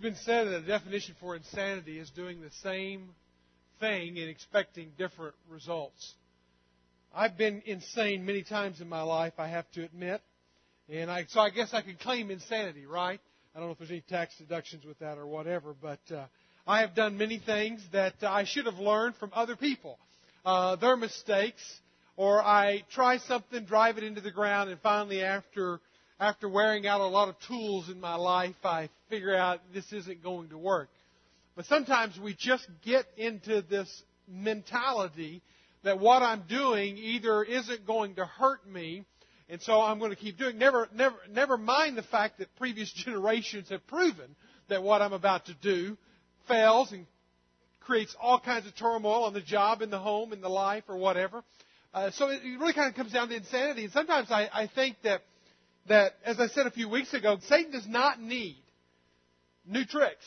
been said that a definition for insanity is doing the same thing and expecting different results. I've been insane many times in my life, I have to admit. And I, so I guess I could claim insanity, right? I don't know if there's any tax deductions with that or whatever, but uh, I have done many things that I should have learned from other people. Uh, their mistakes, or I try something, drive it into the ground, and finally, after after wearing out a lot of tools in my life, I figure out this isn't going to work. But sometimes we just get into this mentality that what I'm doing either isn't going to hurt me, and so I'm going to keep doing. Never, never, never mind the fact that previous generations have proven that what I'm about to do fails and creates all kinds of turmoil on the job, in the home, in the life, or whatever. Uh, so it really kind of comes down to insanity. And sometimes I, I think that that, as I said a few weeks ago, Satan does not need new tricks.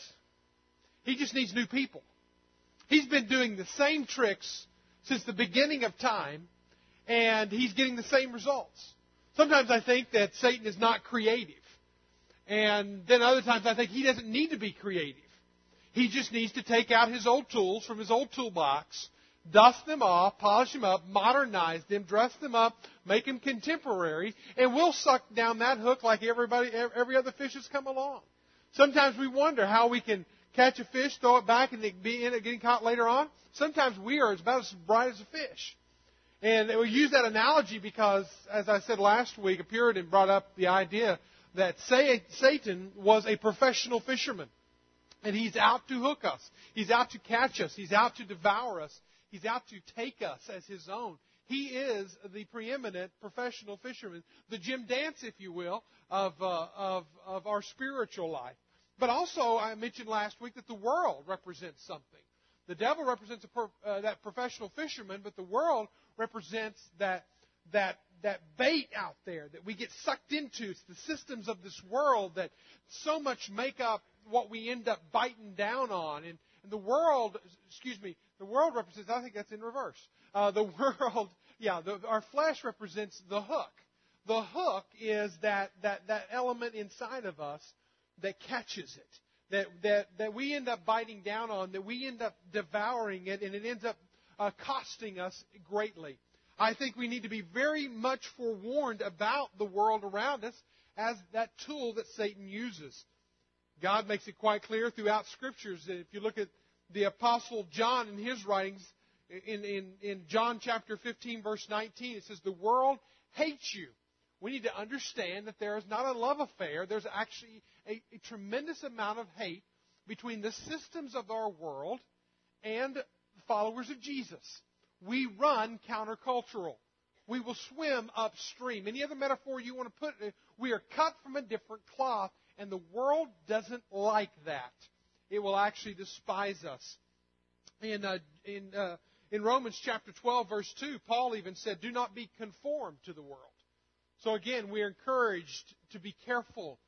He just needs new people. He's been doing the same tricks since the beginning of time, and he's getting the same results. Sometimes I think that Satan is not creative. And then other times I think he doesn't need to be creative. He just needs to take out his old tools from his old toolbox, dust them off, polish them up, modernize them, dress them up, make them contemporary, and we'll suck down that hook like everybody, every other fish that's come along. Sometimes we wonder how we can catch a fish, throw it back, and be in it getting caught later on. Sometimes we are about as bright as a fish. And we use that analogy because, as I said last week, a Puritan brought up the idea that Satan was a professional fisherman. And he's out to hook us. He's out to catch us. He's out to devour us. He's out to take us as his own. He is the preeminent professional fisherman, the Jim Dance, if you will, of, uh, of, of our spiritual life. But also, I mentioned last week that the world represents something. The devil represents per, uh, that professional fisherman, but the world represents that, that, that bait out there that we get sucked into. It's the systems of this world that so much make up what we end up biting down on. And, and the world, excuse me, the world represents, I think that's in reverse. Uh, the world, yeah, the, our flesh represents the hook. The hook is that, that, that element inside of us that catches it, that, that, that we end up biting down on, that we end up devouring it, and it ends up uh, costing us greatly. I think we need to be very much forewarned about the world around us as that tool that Satan uses. God makes it quite clear throughout Scriptures that if you look at the Apostle John in his writings, in, in, in John chapter 15, verse 19, it says, The world hates you. We need to understand that there is not a love affair, there's actually a, a tremendous amount of hate between the systems of our world and followers of Jesus. We run countercultural. We will swim upstream. Any other metaphor you want to put, we are cut from a different cloth, and the world doesn't like that. It will actually despise us. In, uh, in, uh, in Romans chapter 12, verse 2, Paul even said, Do not be conformed to the world. So again, we are encouraged to be careful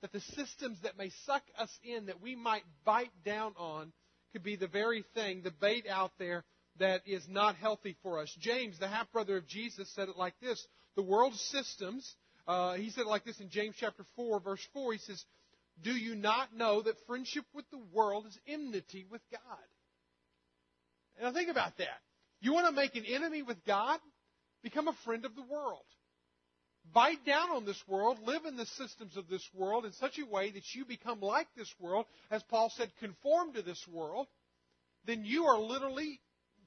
that the systems that may suck us in, that we might bite down on, could be the very thing, the bait out there that is not healthy for us. James, the half brother of Jesus, said it like this The world's systems, uh, he said it like this in James chapter 4, verse 4. He says, Do you not know that friendship with the world is enmity with God? Now think about that. You want to make an enemy with God? Become a friend of the world bite down on this world, live in the systems of this world in such a way that you become like this world, as Paul said, conform to this world, then you are literally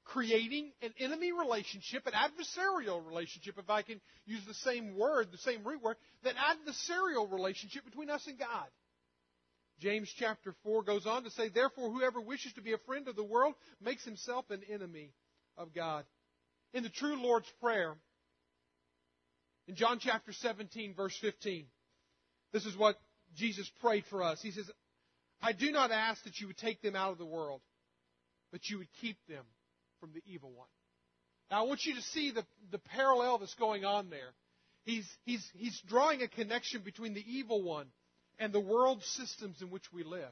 creating an enemy relationship, an adversarial relationship, if I can use the same word, the same root word, that adversarial relationship between us and God. James chapter 4 goes on to say, Therefore, whoever wishes to be a friend of the world makes himself an enemy of God. In the true Lord's Prayer, in John chapter 17, verse 15, this is what Jesus prayed for us. He says, I do not ask that you would take them out of the world, but you would keep them from the evil one. Now, I want you to see the, the parallel that's going on there. He's, he's, he's drawing a connection between the evil one and the world systems in which we live.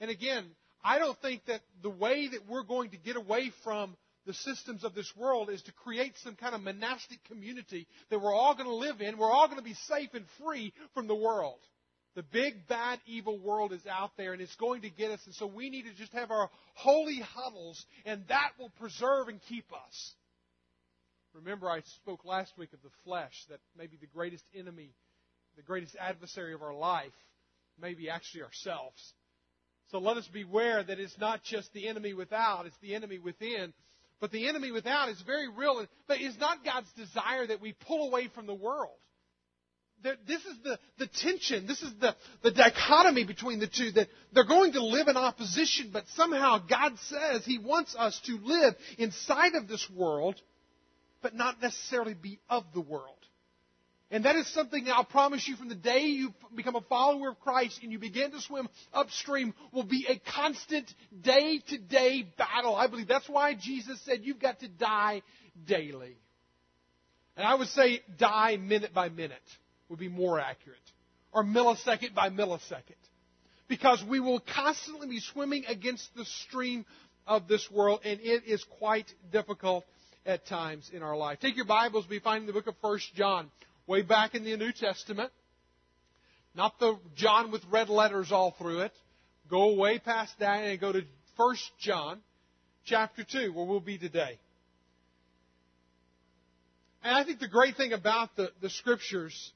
And again, I don't think that the way that we're going to get away from the systems of this world is to create some kind of monastic community that we're all going to live in. We're all going to be safe and free from the world. The big, bad, evil world is out there and it's going to get us. And so we need to just have our holy huddles and that will preserve and keep us. Remember, I spoke last week of the flesh, that maybe the greatest enemy, the greatest adversary of our life, may be actually ourselves. So let us beware that it's not just the enemy without, it's the enemy within. But the enemy without is very real. But it's not God's desire that we pull away from the world. This is the, the tension. This is the, the dichotomy between the two that they're going to live in opposition, but somehow God says He wants us to live inside of this world, but not necessarily be of the world. And that is something I'll promise you from the day you become a follower of Christ and you begin to swim upstream will be a constant day to day battle. I believe that's why Jesus said you've got to die daily. And I would say die minute by minute would be more accurate. Or millisecond by millisecond. Because we will constantly be swimming against the stream of this world and it is quite difficult at times in our life. Take your Bibles, we find the book of 1 John way back in the New Testament. Not the John with red letters all through it. Go way past that and go to 1 John chapter 2, where we'll be today. And I think the great thing about the, the scriptures,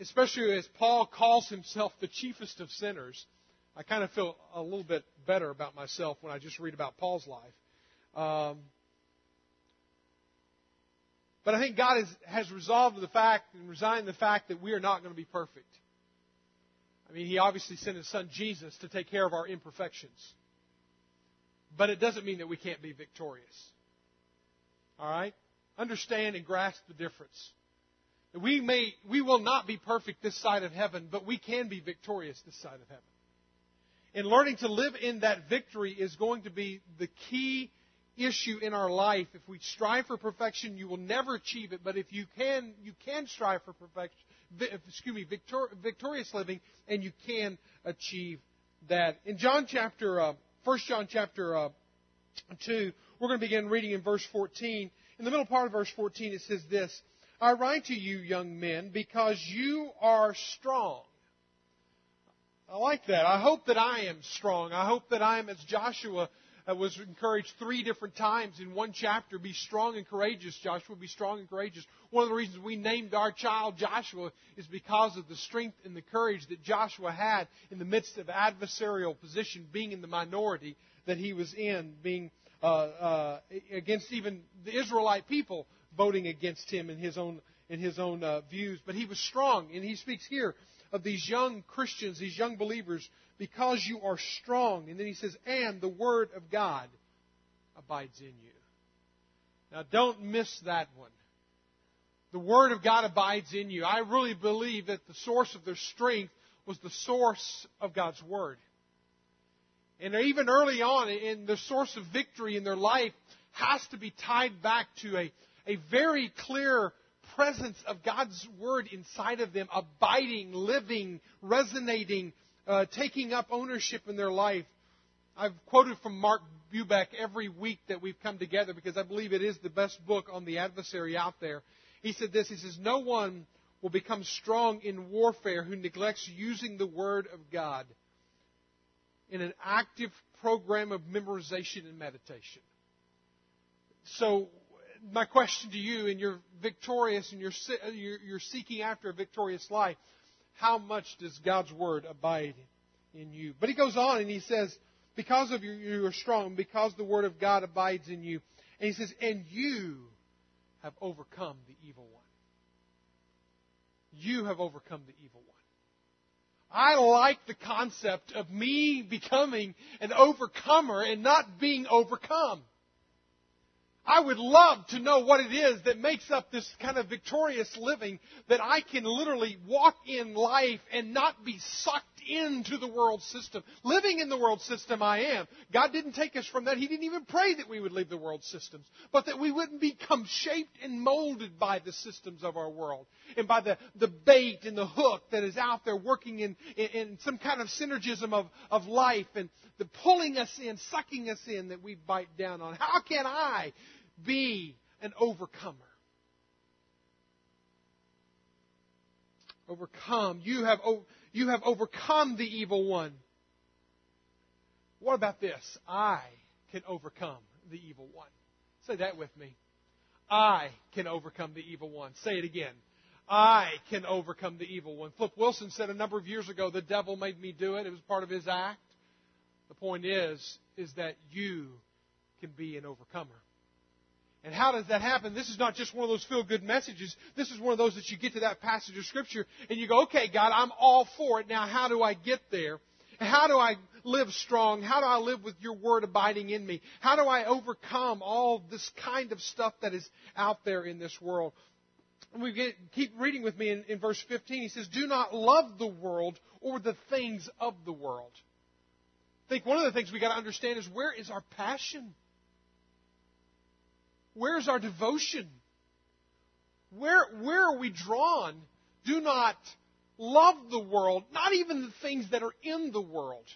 especially as Paul calls himself the chiefest of sinners, I kind of feel a little bit better about myself when I just read about Paul's life. Um, but I think God has, has resolved the fact and resigned the fact that we are not going to be perfect. I mean, He obviously sent His Son Jesus to take care of our imperfections. But it doesn't mean that we can't be victorious. All right? Understand and grasp the difference. We may, we will not be perfect this side of heaven, but we can be victorious this side of heaven. And learning to live in that victory is going to be the key issue in our life. If we strive for perfection, you will never achieve it. But if you can, you can strive for perfection. Excuse me, victor, victorious living, and you can achieve that. In John chapter, uh, 1 John chapter uh, 2, we're going to begin reading in verse 14. In the middle part of verse 14, it says this I write to you, young men, because you are strong. I like that. I hope that I am strong. I hope that I am as Joshua was encouraged three different times in one chapter be strong and courageous, Joshua, be strong and courageous. One of the reasons we named our child Joshua is because of the strength and the courage that Joshua had in the midst of adversarial position, being in the minority that he was in, being uh, uh, against even the Israelite people voting against him in his own in his own uh, views. But he was strong, and he speaks here of these young Christians, these young believers because you are strong. And then he says, and the Word of God abides in you. Now don't miss that one. The Word of God abides in you. I really believe that the source of their strength was the source of God's Word. And even early on, in the source of victory in their life has to be tied back to a, a very clear presence of God's Word inside of them, abiding, living, resonating, uh, taking up ownership in their life. I've quoted from Mark Bubeck every week that we've come together because I believe it is the best book on the adversary out there. He said this He says, No one will become strong in warfare who neglects using the Word of God in an active program of memorization and meditation. So, my question to you, and you're victorious and you're, you're seeking after a victorious life, how much does God's word abide in you? But he goes on and he says, because of you, you are strong, because the word of God abides in you. And he says, and you have overcome the evil one. You have overcome the evil one. I like the concept of me becoming an overcomer and not being overcome. I would love to know what it is that makes up this kind of victorious living that I can literally walk in life and not be sucked into the world system. Living in the world system, I am. God didn't take us from that. He didn't even pray that we would leave the world systems, but that we wouldn't become shaped and molded by the systems of our world and by the, the bait and the hook that is out there working in, in, in some kind of synergism of, of life and the pulling us in, sucking us in that we bite down on. How can I be an overcomer. Overcome. You have, You have overcome the evil one. What about this? I can overcome the evil one. Say that with me. I can overcome the evil one. Say it again. I can overcome the evil one. Flip Wilson said a number of years ago, the devil made me do it. It was part of his act. The point is, is that you can be an overcomer. And how does that happen? This is not just one of those feel good messages. This is one of those that you get to that passage of Scripture and you go, okay, God, I'm all for it. Now, how do I get there? How do I live strong? How do I live with your word abiding in me? How do I overcome all this kind of stuff that is out there in this world? And we get, keep reading with me in, in verse 15. He says, Do not love the world or the things of the world. I think one of the things we got to understand is where is our passion? Where's our devotion? Where, where are we drawn? Do not love the world, not even the things that are in the world.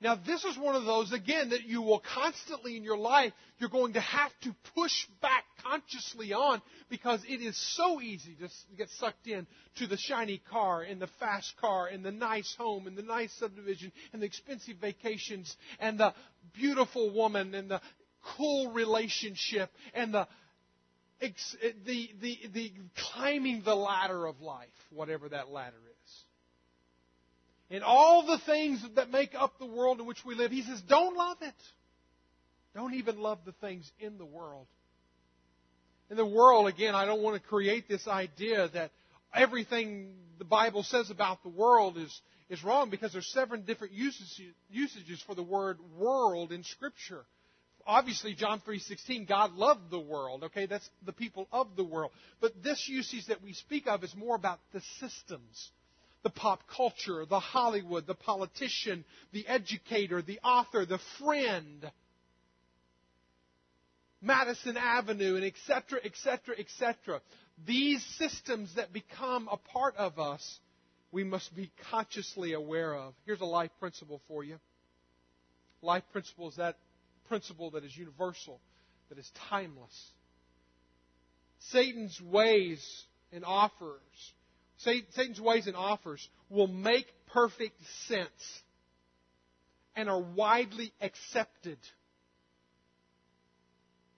Now, this is one of those, again, that you will constantly in your life, you're going to have to push back consciously on because it is so easy to get sucked in to the shiny car and the fast car and the nice home and the nice subdivision and the expensive vacations and the beautiful woman and the cool relationship and the the, the, the climbing the ladder of life, whatever that ladder is. And all the things that make up the world in which we live, he says, don't love it. Don't even love the things in the world. In the world, again, I don't want to create this idea that everything the Bible says about the world is, is wrong because there's seven different usages, usages for the word world in Scripture obviously John 3:16 God loved the world okay? That's the people of the world. But this usage that we speak of is more about the systems. The pop culture the Hollywood the politician the educator the author the friend. Madison Avenue and etc etc etc these systems that become a part of us we must be consciously aware of. Here's a life principle for you. Life principle is that principle that is universal, that is timeless. Satan's ways and offers, Satan's ways and offers will make perfect sense and are widely accepted.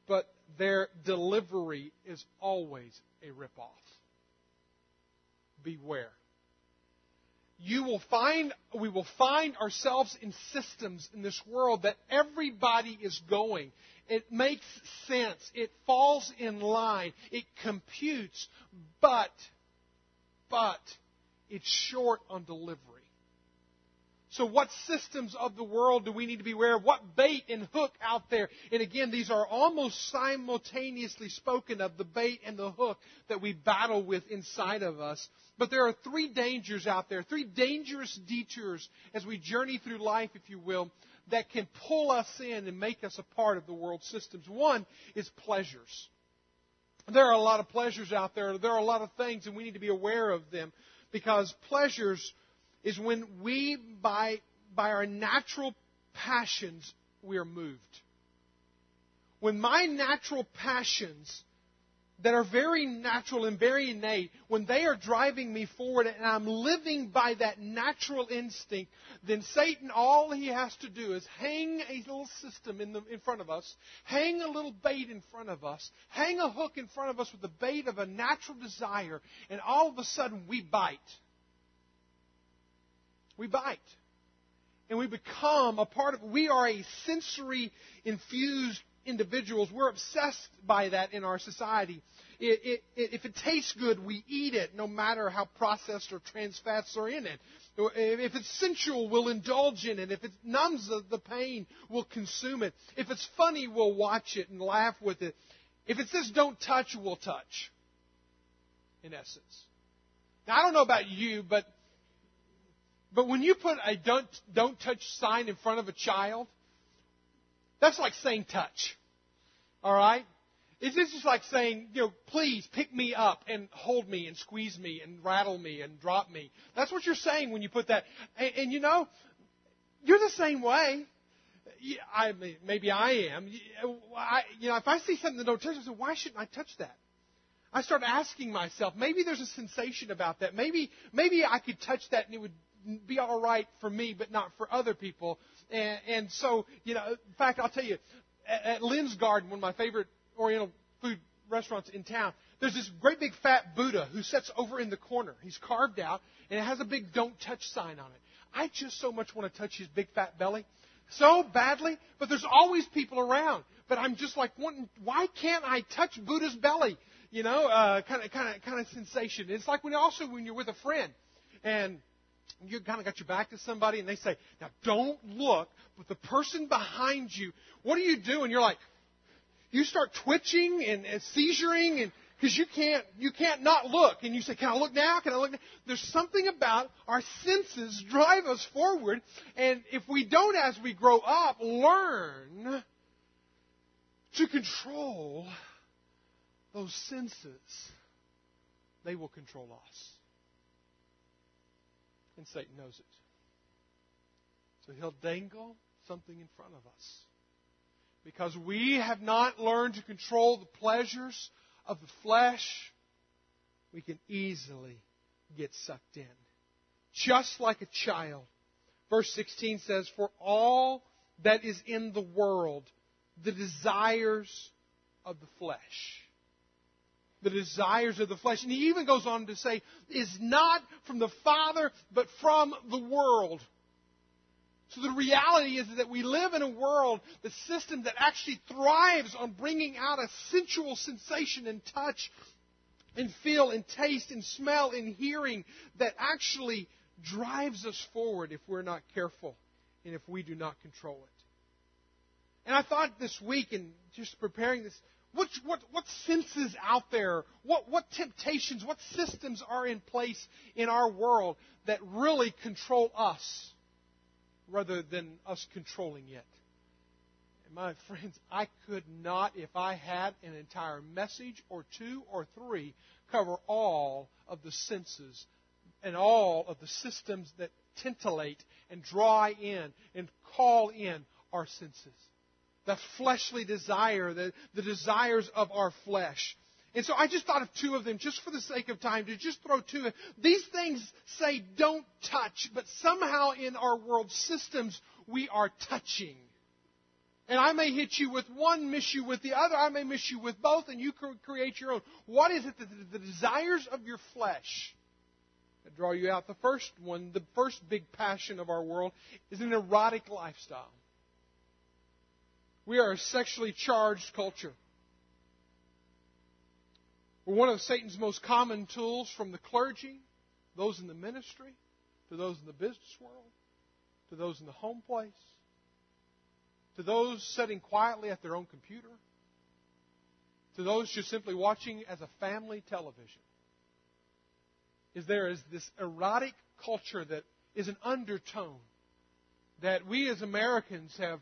But their delivery is always a ripoff. Beware you will find, we will find ourselves in systems in this world that everybody is going. It makes sense. It falls in line. It computes, but, but, it's short on delivery. So what systems of the world do we need to be aware of? What bait and hook out there? And again, these are almost simultaneously spoken of, the bait and the hook that we battle with inside of us. But there are three dangers out there, three dangerous detours as we journey through life, if you will, that can pull us in and make us a part of the world systems. One is pleasures. There are a lot of pleasures out there. There are a lot of things, and we need to be aware of them because pleasures is when we, by, by our natural passions, we are moved. When my natural passions that are very natural and very innate, when they are driving me forward and I'm living by that natural instinct, then Satan, all he has to do is hang a little system in, the, in front of us, hang a little bait in front of us, hang a hook in front of us with the bait of a natural desire, and all of a sudden we bite we bite. And we become a part of, we are a sensory infused individuals. We're obsessed by that in our society. It, it, it, if it tastes good, we eat it, no matter how processed or trans fats are in it. If it's sensual, we'll indulge in it. If it numbs the, the pain, we'll consume it. If it's funny, we'll watch it and laugh with it. If it says don't touch, we'll touch. In essence. Now, I don't know about you, but but when you put a don't, don't touch sign in front of a child, that's like saying touch. All right? It's just like saying, you know, please pick me up and hold me and squeeze me and rattle me and drop me. That's what you're saying when you put that. And, and you know, you're the same way. I mean, maybe I am. I, you know, if I see something that don't touch, I say, why shouldn't I touch that? I start asking myself, maybe there's a sensation about that. Maybe, maybe I could touch that and it would be all right for me, but not for other people. And, and so, you know, in fact, I'll tell you, at, at Lynn's Garden, one of my favorite Oriental food restaurants in town, there's this great big fat Buddha who sits over in the corner. He's carved out, and it has a big "Don't Touch" sign on it. I just so much want to touch his big fat belly, so badly. But there's always people around. But I'm just like, wanting, why can't I touch Buddha's belly? You know, uh, kind of, kind of, kind of sensation. It's like when also when you're with a friend, and you kind of got your back to somebody, and they say, "Now don't look," but the person behind you, what do you do? And you're like, you start twitching and, and seizuring and because you can't you can't not look. And you say can i look now? Can i look now? There's something about our senses drive us forward. And if we don't as we grow up learn to control those senses they will control us and satan knows it so he'll dangle something in front of us because we have not learned to control the pleasures of the flesh, we can easily get sucked in. Just like a child. Verse 16 says, For all that is in the world, the desires of the flesh. The desires of the flesh. And he even goes on to say, is not from the Father, but from the world. So the reality is that we live in a world, the system that actually thrives on bringing out a sensual sensation and touch and feel and taste and smell and hearing that actually drives us forward if we're not careful and if we do not control it. And I thought this week in just preparing this, what, what, what senses out there, what, what temptations, what systems are in place in our world that really control us? rather than us controlling it. And my friends, I could not, if I had an entire message or two or three, cover all of the senses and all of the systems that titillate and draw in and call in our senses. The fleshly desire, the, the desires of our flesh. And so I just thought of two of them just for the sake of time to just throw two. These things say don't touch, but somehow in our world systems we are touching. And I may hit you with one, miss you with the other. I may miss you with both, and you can create your own. What is it that the desires of your flesh that draw you out? The first one, the first big passion of our world, is an erotic lifestyle. We are a sexually charged culture. We're one of Satan's most common tools from the clergy, those in the ministry, to those in the business world, to those in the home place, to those sitting quietly at their own computer, to those just simply watching as a family television. Is there is this erotic culture that is an undertone that we as Americans have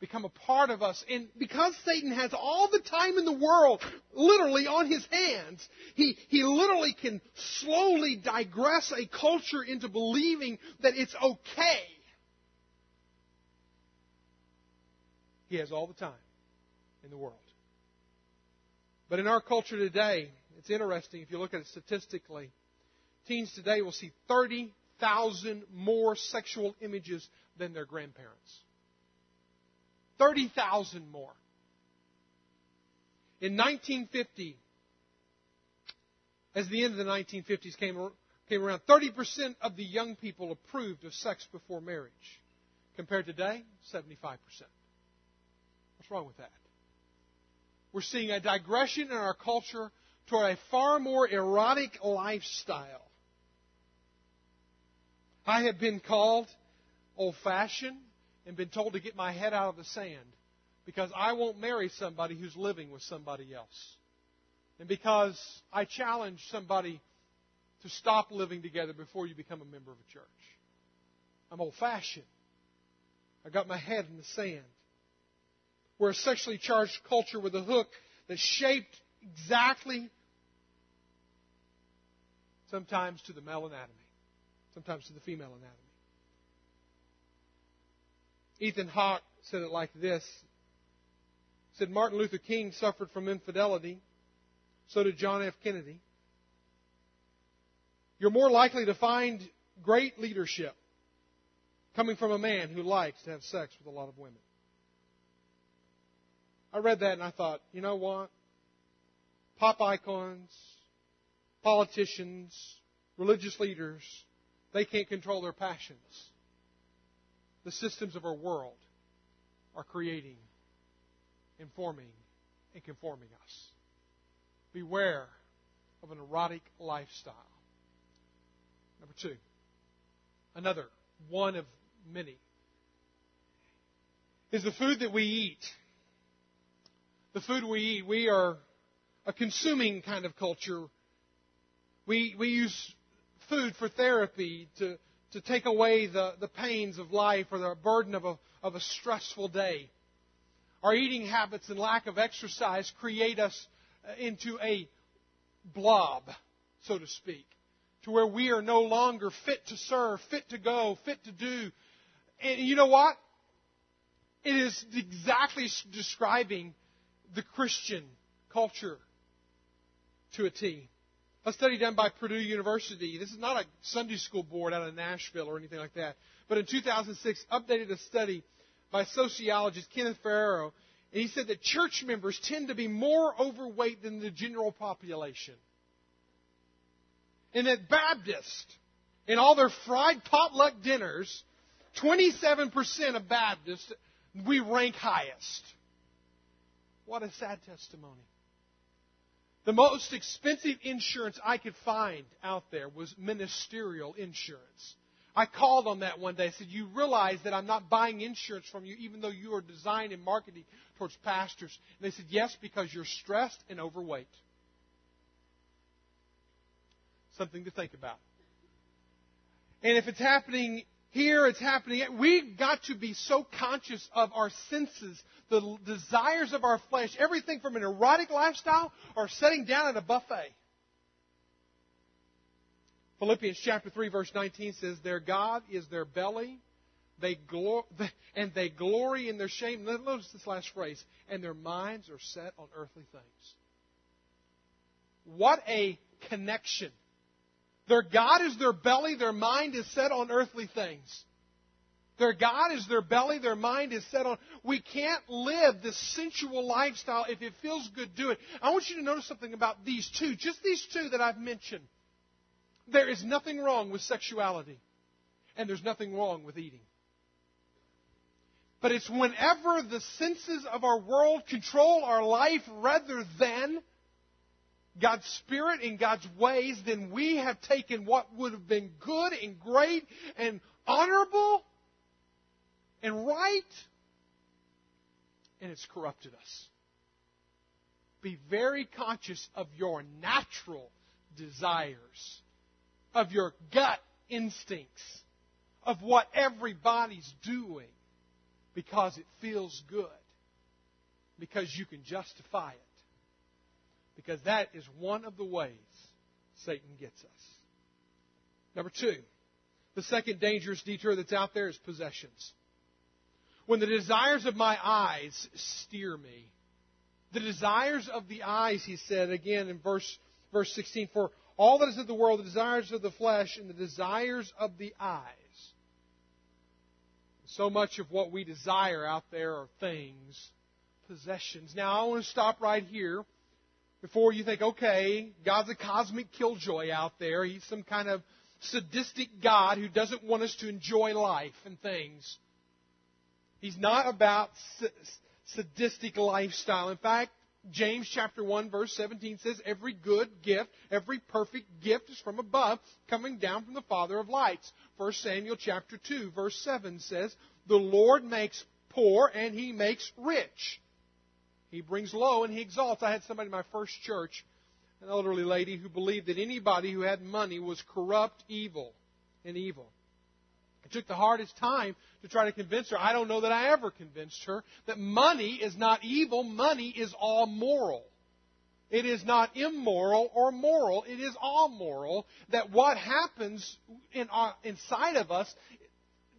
become a part of us. And because Satan has all the time in the world literally on his hands, he, he literally can slowly digress a culture into believing that it's okay. He has all the time in the world. But in our culture today, it's interesting if you look at it statistically. Teens today will see 30,000 more sexual images than their grandparents. 30,000 more. In 1950, as the end of the 1950s came, came around, 30% of the young people approved of sex before marriage. Compared to today, 75%. What's wrong with that? We're seeing a digression in our culture toward a far more erotic lifestyle. I have been called old fashioned and been told to get my head out of the sand because I won't marry somebody who's living with somebody else. And because I challenge somebody to stop living together before you become a member of a church. I'm old fashioned. I got my head in the sand. We're a sexually charged culture with a hook that's shaped exactly sometimes to the male anatomy, sometimes to the female anatomy. Ethan Hawke said it like this. He said Martin Luther King suffered from infidelity. So did John F. Kennedy. You're more likely to find great leadership coming from a man who likes to have sex with a lot of women. I read that and I thought, you know what? Pop icons, politicians, religious leaders, they can't control their passions. The systems of our world are creating, informing, and conforming us. Beware of an erotic lifestyle. Number two, another one of many is the food that we eat. The food we eat, we are a consuming kind of culture. We, we use food for therapy to, to take away the, the pains of life or the burden of a, of a stressful day. Our eating habits and lack of exercise create us uh, into a blob, so to speak, to where we are no longer fit to serve, fit to go, fit to do. And you know what? It is exactly describing the Christian culture to a T. A study done by Purdue University. This is not a Sunday school board out of Nashville or anything like that. But in 2006, updated a study by sociologist Kenneth Ferraro. And he said that church members tend to be more overweight than the general population. And that Baptists, in all their fried potluck dinners, 27% of Baptists, we rank highest. What a sad testimony. The most expensive insurance I could find out there was ministerial insurance. I called on that one day. I said, You realize that I'm not buying insurance from you, even though you are designing and marketing towards pastors. And they said, Yes, because you're stressed and overweight. Something to think about. And if it's happening here, it's happening. We've got to be so conscious of our senses, the desires of our flesh, everything from an erotic lifestyle or sitting down at a buffet. Philippians chapter 3 verse 19 says, Their God is their belly, they and they glory in their shame. Notice this last phrase, and their minds are set on earthly things. What a connection. Their God is their belly, their mind is set on earthly things. Their God is their belly, their mind is set on. We can't live this sensual lifestyle if it feels good, do it. I want you to notice something about these two, just these two that I've mentioned. There is nothing wrong with sexuality, and there's nothing wrong with eating. But it's whenever the senses of our world control our life rather than God's Spirit and God's ways, then we have taken what would have been good and great and honorable and right, and it's corrupted us. Be very conscious of your natural desires, of your gut instincts, of what everybody's doing because it feels good, because you can justify it. Because that is one of the ways Satan gets us. Number two, the second dangerous detour that's out there is possessions. When the desires of my eyes steer me, the desires of the eyes, he said again in verse, verse 16, for all that is of the world, the desires of the flesh and the desires of the eyes. So much of what we desire out there are things, possessions. Now, I want to stop right here before you think, okay, God's a cosmic killjoy out there. He's some kind of sadistic God who doesn't want us to enjoy life and things. He's not about sadistic lifestyle. In fact, James chapter 1 verse 17 says, Every good gift, every perfect gift is from above, coming down from the Father of lights. 1 Samuel chapter 2 verse 7 says, The Lord makes poor and he makes rich. He brings low and he exalts. I had somebody in my first church, an elderly lady, who believed that anybody who had money was corrupt, evil, and evil. It took the hardest time to try to convince her. I don't know that I ever convinced her that money is not evil. Money is all moral. It is not immoral or moral. It is all moral. That what happens in our, inside of us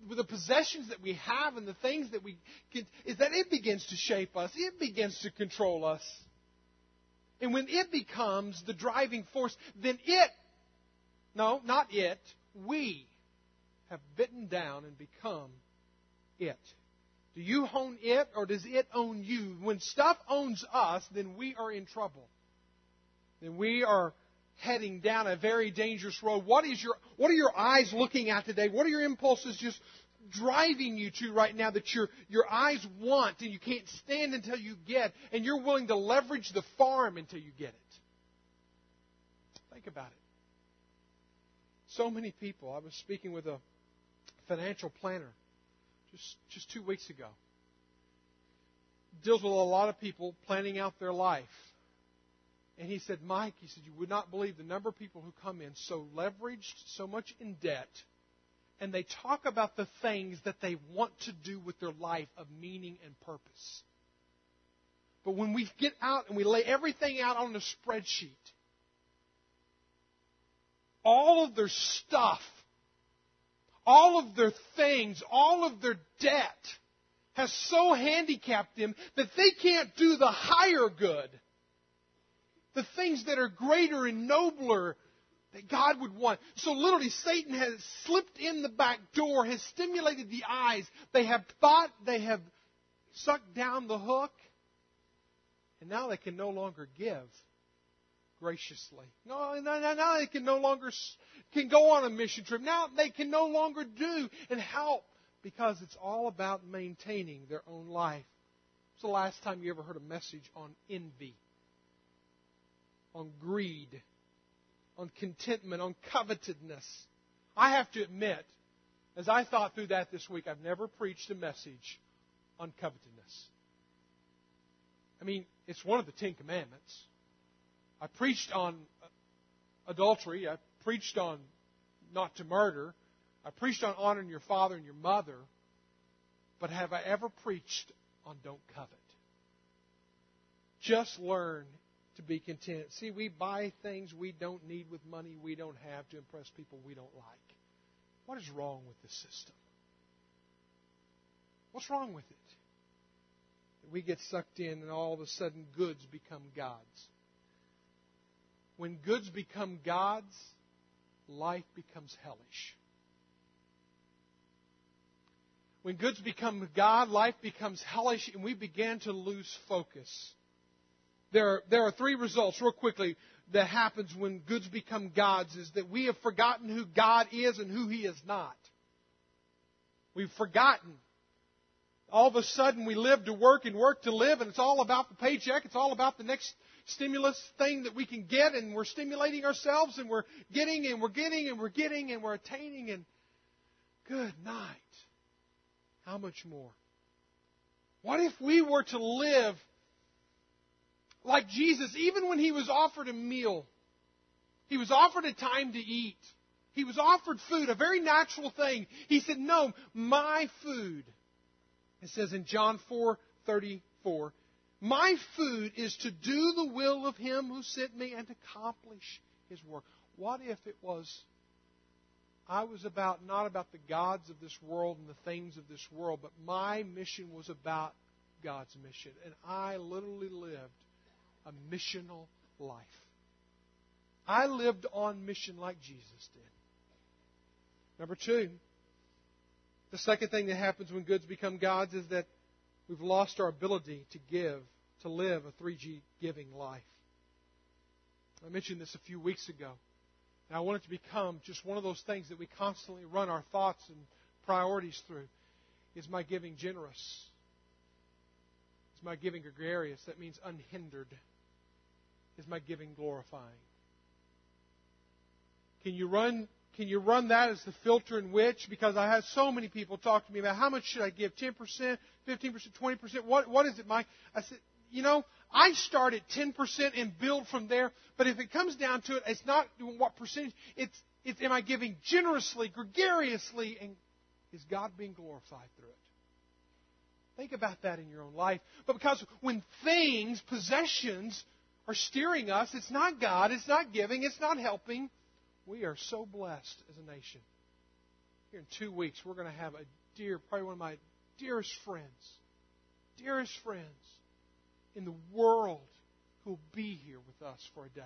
the possessions that we have and the things that we get, is that it begins to shape us. It begins to control us. And when it becomes the driving force, then it, no, not it, we have bitten down and become it. Do you own it or does it own you? When stuff owns us, then we are in trouble. Then we are heading down a very dangerous road. What is your what are your eyes looking at today? What are your impulses just driving you to right now that your your eyes want and you can't stand until you get and you're willing to leverage the farm until you get it? Think about it. So many people. I was speaking with a financial planner just, just two weeks ago. Deals with a lot of people planning out their life. And he said, Mike, he said, you would not believe the number of people who come in so leveraged, so much in debt, and they talk about the things that they want to do with their life of meaning and purpose. But when we get out and we lay everything out on a spreadsheet, all of their stuff all of their things, all of their debt has so handicapped them that they can't do the higher good. The things that are greater and nobler that God would want. So literally, Satan has slipped in the back door, has stimulated the eyes. They have thought, they have sucked down the hook, and now they can no longer give graciously. No, now they can no longer can go on a mission trip. Now they can no longer do and help because it's all about maintaining their own life. It's the last time you ever heard a message on envy, on greed, on contentment, on covetousness? I have to admit, as I thought through that this week, I've never preached a message on covetousness. I mean, it's one of the Ten Commandments. I preached on uh, adultery. I preached on not to murder. I preached on honoring your father and your mother. But have I ever preached on don't covet? Just learn to be content. See, we buy things we don't need with money we don't have to impress people we don't like. What is wrong with the system? What's wrong with it? We get sucked in and all of a sudden goods become gods. When goods become gods, life becomes hellish. When goods become God, life becomes hellish, and we begin to lose focus. There are, there are three results, real quickly, that happens when goods become gods is that we have forgotten who God is and who He is not. We've forgotten. All of a sudden, we live to work and work to live, and it's all about the paycheck. It's all about the next stimulus thing that we can get, and we're stimulating ourselves, and we're getting, and we're getting, and we're getting, and we're attaining, and good night. How much more? What if we were to live like Jesus, even when he was offered a meal? He was offered a time to eat. He was offered food, a very natural thing. He said, No, my food. It says in John 4 34, my food is to do the will of Him who sent me and accomplish His work. What if it was, I was about, not about the gods of this world and the things of this world, but my mission was about God's mission. And I literally lived a missional life. I lived on mission like Jesus did. Number two, the second thing that happens when goods become gods is that We've lost our ability to give, to live a 3G giving life. I mentioned this a few weeks ago. And I want it to become just one of those things that we constantly run our thoughts and priorities through. Is my giving generous? Is my giving gregarious? That means unhindered. Is my giving glorifying? Can you run can you run that as the filter in which? Because I had so many people talk to me about how much should I give? 10%, 15%, 20%? What, what is it, Mike? I said, you know, I start at 10% and build from there. But if it comes down to it, it's not what percentage. It's, it's am I giving generously, gregariously, and is God being glorified through it? Think about that in your own life. But because when things, possessions, are steering us, it's not God, it's not giving, it's not helping. We are so blessed as a nation. Here in two weeks, we're going to have a dear, probably one of my dearest friends, dearest friends in the world who will be here with us for a day.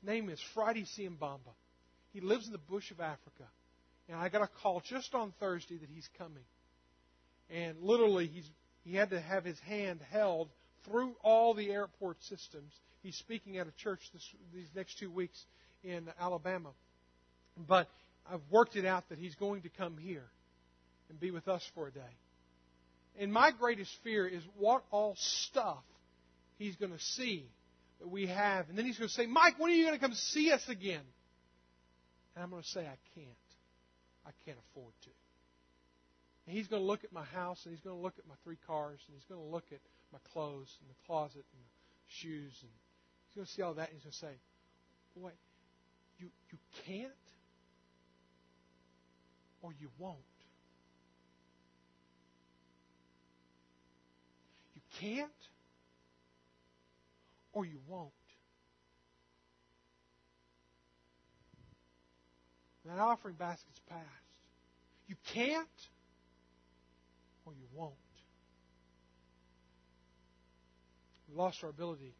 His name is Friday Siambamba. He lives in the bush of Africa. And I got a call just on Thursday that he's coming. And literally, he's, he had to have his hand held through all the airport systems. He's speaking at a church this, these next two weeks in Alabama. But I've worked it out that he's going to come here and be with us for a day. And my greatest fear is what all stuff he's going to see that we have. And then he's going to say, Mike, when are you going to come see us again? And I'm going to say, I can't. I can't afford to. And he's going to look at my house and he's going to look at my three cars and he's going to look at my clothes and the closet and the shoes and he's going to see all that and he's going to say, Boy, you, you can't or you won't. You can't or you won't. That offering basket's passed. You can't or you won't. We lost our ability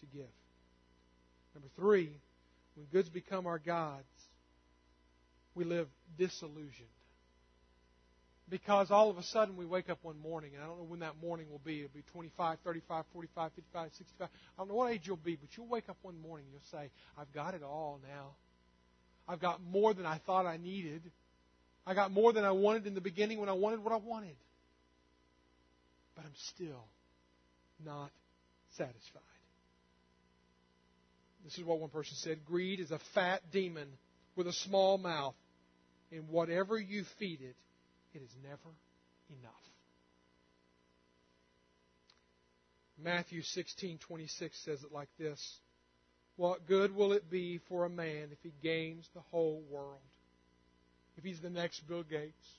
to give. Number three, when goods become our gods, we live disillusioned. Because all of a sudden we wake up one morning, and I don't know when that morning will be. It'll be 25, 35, 45, 55, 65. I don't know what age you'll be, but you'll wake up one morning and you'll say, I've got it all now. I've got more than I thought I needed. I got more than I wanted in the beginning when I wanted what I wanted. But I'm still not satisfied. This is what one person said Greed is a fat demon with a small mouth, and whatever you feed it, it is never enough. Matthew 16:26 says it like this: What good will it be for a man if he gains the whole world? If he's the next Bill Gates,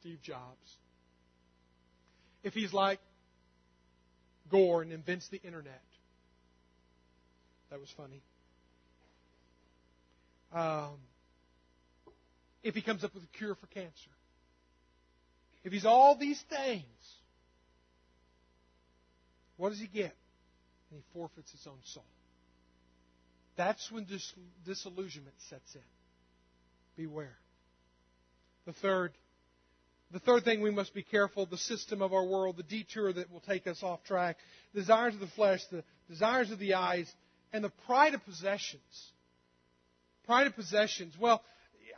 Steve Jobs. If he's like Gore and invents the internet. That was funny. Um, if he comes up with a cure for cancer if he's all these things, what does he get? And he forfeits his own soul. That's when dis- disillusionment sets in. Beware. The third, the third thing we must be careful, the system of our world, the detour that will take us off track, desires of the flesh, the desires of the eyes, and the pride of possessions. Pride of possessions. Well,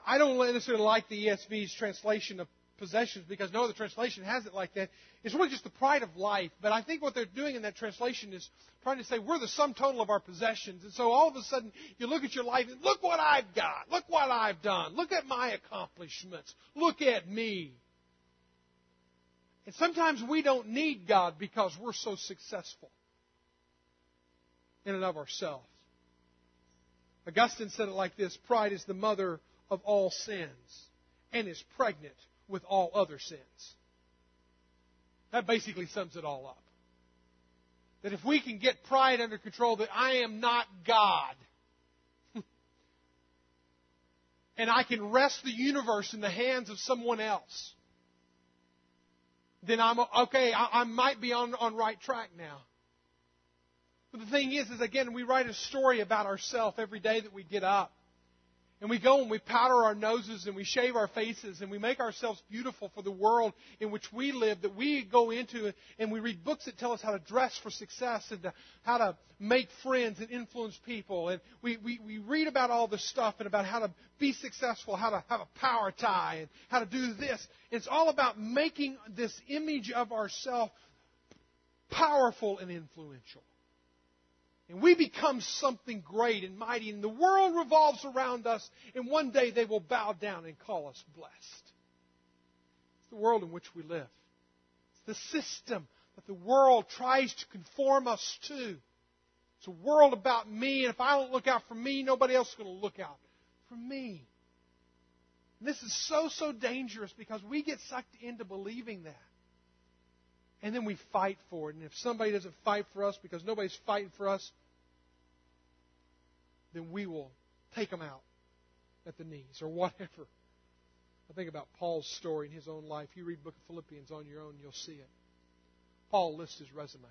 I don't necessarily like the ESV's translation of possessions because no other translation has it like that. It's really just the pride of life. But I think what they're doing in that translation is trying to say we're the sum total of our possessions. And so all of a sudden you look at your life and look what I've got. Look what I've done. Look at my accomplishments. Look at me. And sometimes we don't need God because we're so successful in and of ourselves. Augustine said it like this Pride is the mother of all sins and is pregnant with all other sins. That basically sums it all up. That if we can get pride under control, that I am not God, and I can rest the universe in the hands of someone else, then I'm okay. I, I might be on on right track now. But the thing is, is again, we write a story about ourselves every day that we get up. And we go and we powder our noses and we shave our faces and we make ourselves beautiful for the world in which we live, that we go into and we read books that tell us how to dress for success and to, how to make friends and influence people. And we, we, we read about all this stuff and about how to be successful, how to have a power tie and how to do this. It's all about making this image of ourselves powerful and influential. And we become something great and mighty, and the world revolves around us, and one day they will bow down and call us blessed. It's the world in which we live. It's the system that the world tries to conform us to. It's a world about me, and if I don't look out for me, nobody else is going to look out for me. And this is so, so dangerous because we get sucked into believing that. And then we fight for it. And if somebody doesn't fight for us because nobody's fighting for us, then we will take them out at the knees or whatever. I think about Paul's story in his own life. You read book of Philippians on your own, you'll see it. Paul lists his resume.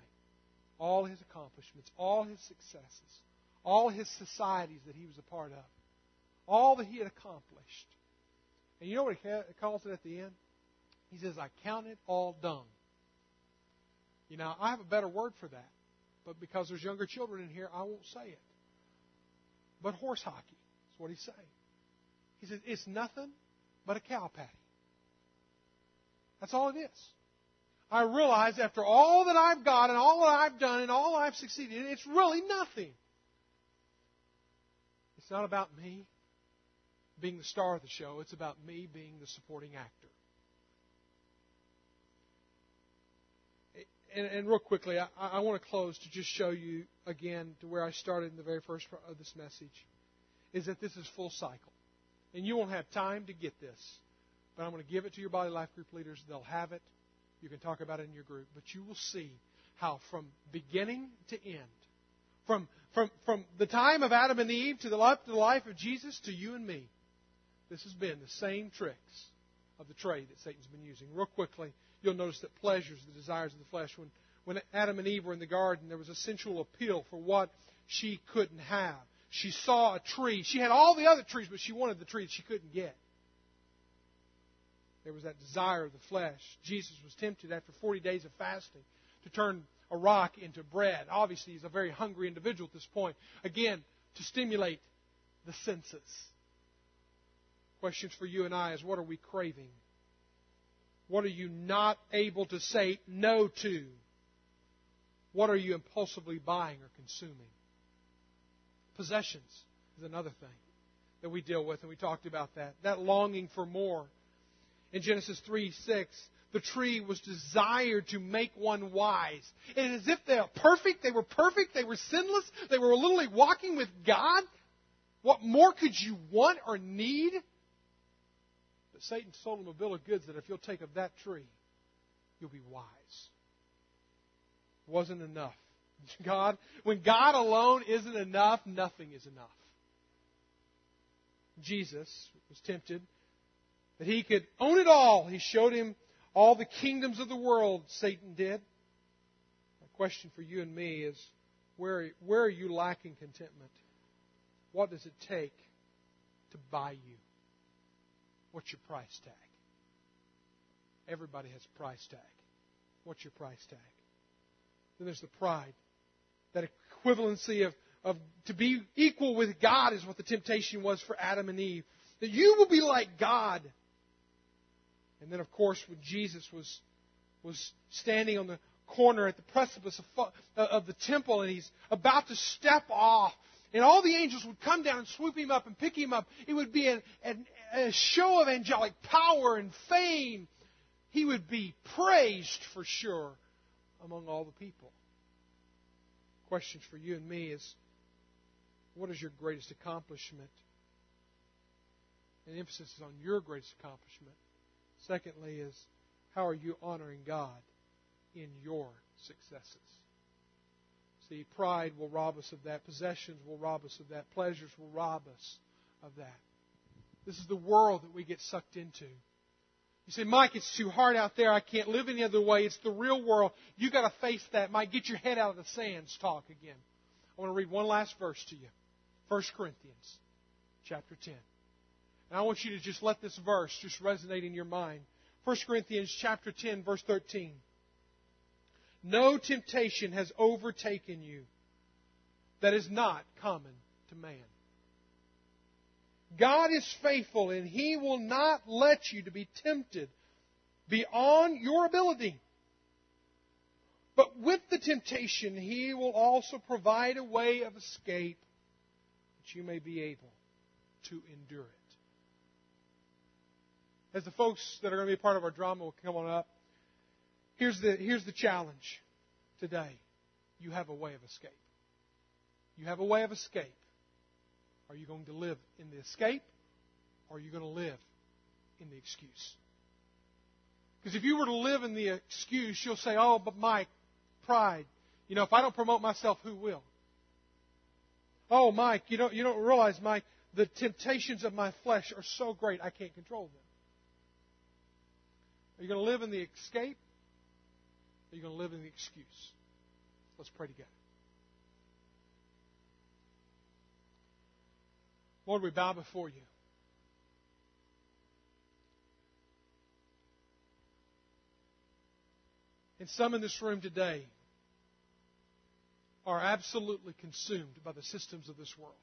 all his accomplishments, all his successes, all his societies that he was a part of, all that he had accomplished. And you know what he calls it at the end? He says, I count it all dung. You know, I have a better word for that. But because there's younger children in here, I won't say it. But horse hockey is what he's saying. He says, it's nothing but a cow patty. That's all it is. I realize after all that I've got and all that I've done and all I've succeeded in, it's really nothing. It's not about me being the star of the show, it's about me being the supporting actor. And, and real quickly, I, I want to close to just show you again to where I started in the very first of this message, is that this is full cycle. And you won't have time to get this, but I'm going to give it to your body life group leaders. They'll have it. You can talk about it in your group. But you will see how from beginning to end, from, from, from the time of Adam and Eve to the life, to the life of Jesus to you and me, this has been the same tricks of the trade that Satan's been using. Real quickly, you'll notice that pleasures, the desires of the flesh, when, when Adam and Eve were in the garden, there was a sensual appeal for what she couldn't have. She saw a tree. She had all the other trees, but she wanted the tree that she couldn't get. There was that desire of the flesh. Jesus was tempted after 40 days of fasting to turn a rock into bread. Obviously, he's a very hungry individual at this point. Again, to stimulate the senses. Questions for you and I is what are we craving? What are you not able to say no to? What are you impulsively buying or consuming? Possessions is another thing that we deal with, and we talked about that. That longing for more. In Genesis 3 6, the tree was desired to make one wise. And as if they were perfect, they were perfect, they were sinless, they were literally walking with God. What more could you want or need? But Satan sold him a bill of goods that if you'll take of that tree, you'll be wise. Wasn't enough. God, when God alone isn't enough, nothing is enough. Jesus was tempted that he could own it all. He showed him all the kingdoms of the world, Satan did. My question for you and me is where, where are you lacking contentment? What does it take to buy you? What's your price tag? Everybody has a price tag. What's your price tag? Then there's the pride. That equivalency of, of to be equal with God is what the temptation was for Adam and Eve. That you will be like God. And then, of course, when Jesus was, was standing on the corner at the precipice of, of the temple and he's about to step off, and all the angels would come down and swoop him up and pick him up, it would be a show of angelic power and fame. He would be praised for sure among all the people. Questions for you and me is what is your greatest accomplishment? And emphasis is on your greatest accomplishment. Secondly, is how are you honoring God in your successes? See, pride will rob us of that. Possessions will rob us of that. Pleasures will rob us of that. This is the world that we get sucked into. You say, Mike, it's too hard out there. I can't live any other way. It's the real world. You've got to face that. Mike, get your head out of the sands. Talk again. I want to read one last verse to you. 1 Corinthians chapter 10. And I want you to just let this verse just resonate in your mind. 1 Corinthians chapter 10 verse 13. No temptation has overtaken you that is not common to man. God is faithful and He will not let you to be tempted beyond your ability. But with the temptation, He will also provide a way of escape that you may be able to endure it. As the folks that are going to be part of our drama will come on up, here's the, here's the challenge today. You have a way of escape. You have a way of escape. Are you going to live in the escape or are you going to live in the excuse? Because if you were to live in the excuse, you'll say, oh, but Mike, pride. You know, if I don't promote myself, who will? Oh, Mike, you don't, you don't realize, Mike, the temptations of my flesh are so great I can't control them. Are you going to live in the escape? Are you going to live in the excuse? Let's pray together. Lord, we bow before you. And some in this room today are absolutely consumed by the systems of this world.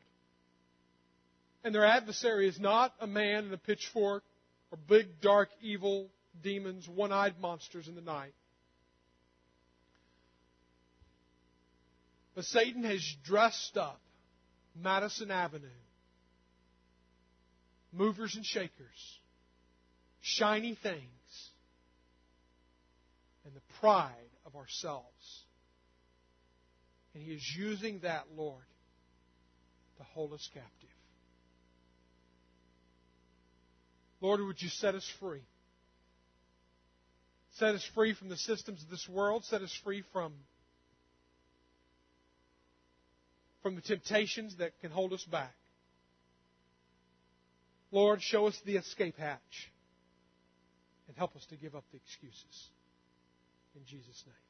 And their adversary is not a man in a pitchfork or big, dark, evil demons, one eyed monsters in the night. But Satan has dressed up Madison Avenue, movers and shakers, shiny things, and the pride of ourselves. And he is using that, Lord, to hold us captive. Lord, would you set us free? Set us free from the systems of this world. Set us free from, from the temptations that can hold us back. Lord, show us the escape hatch and help us to give up the excuses. In Jesus' name.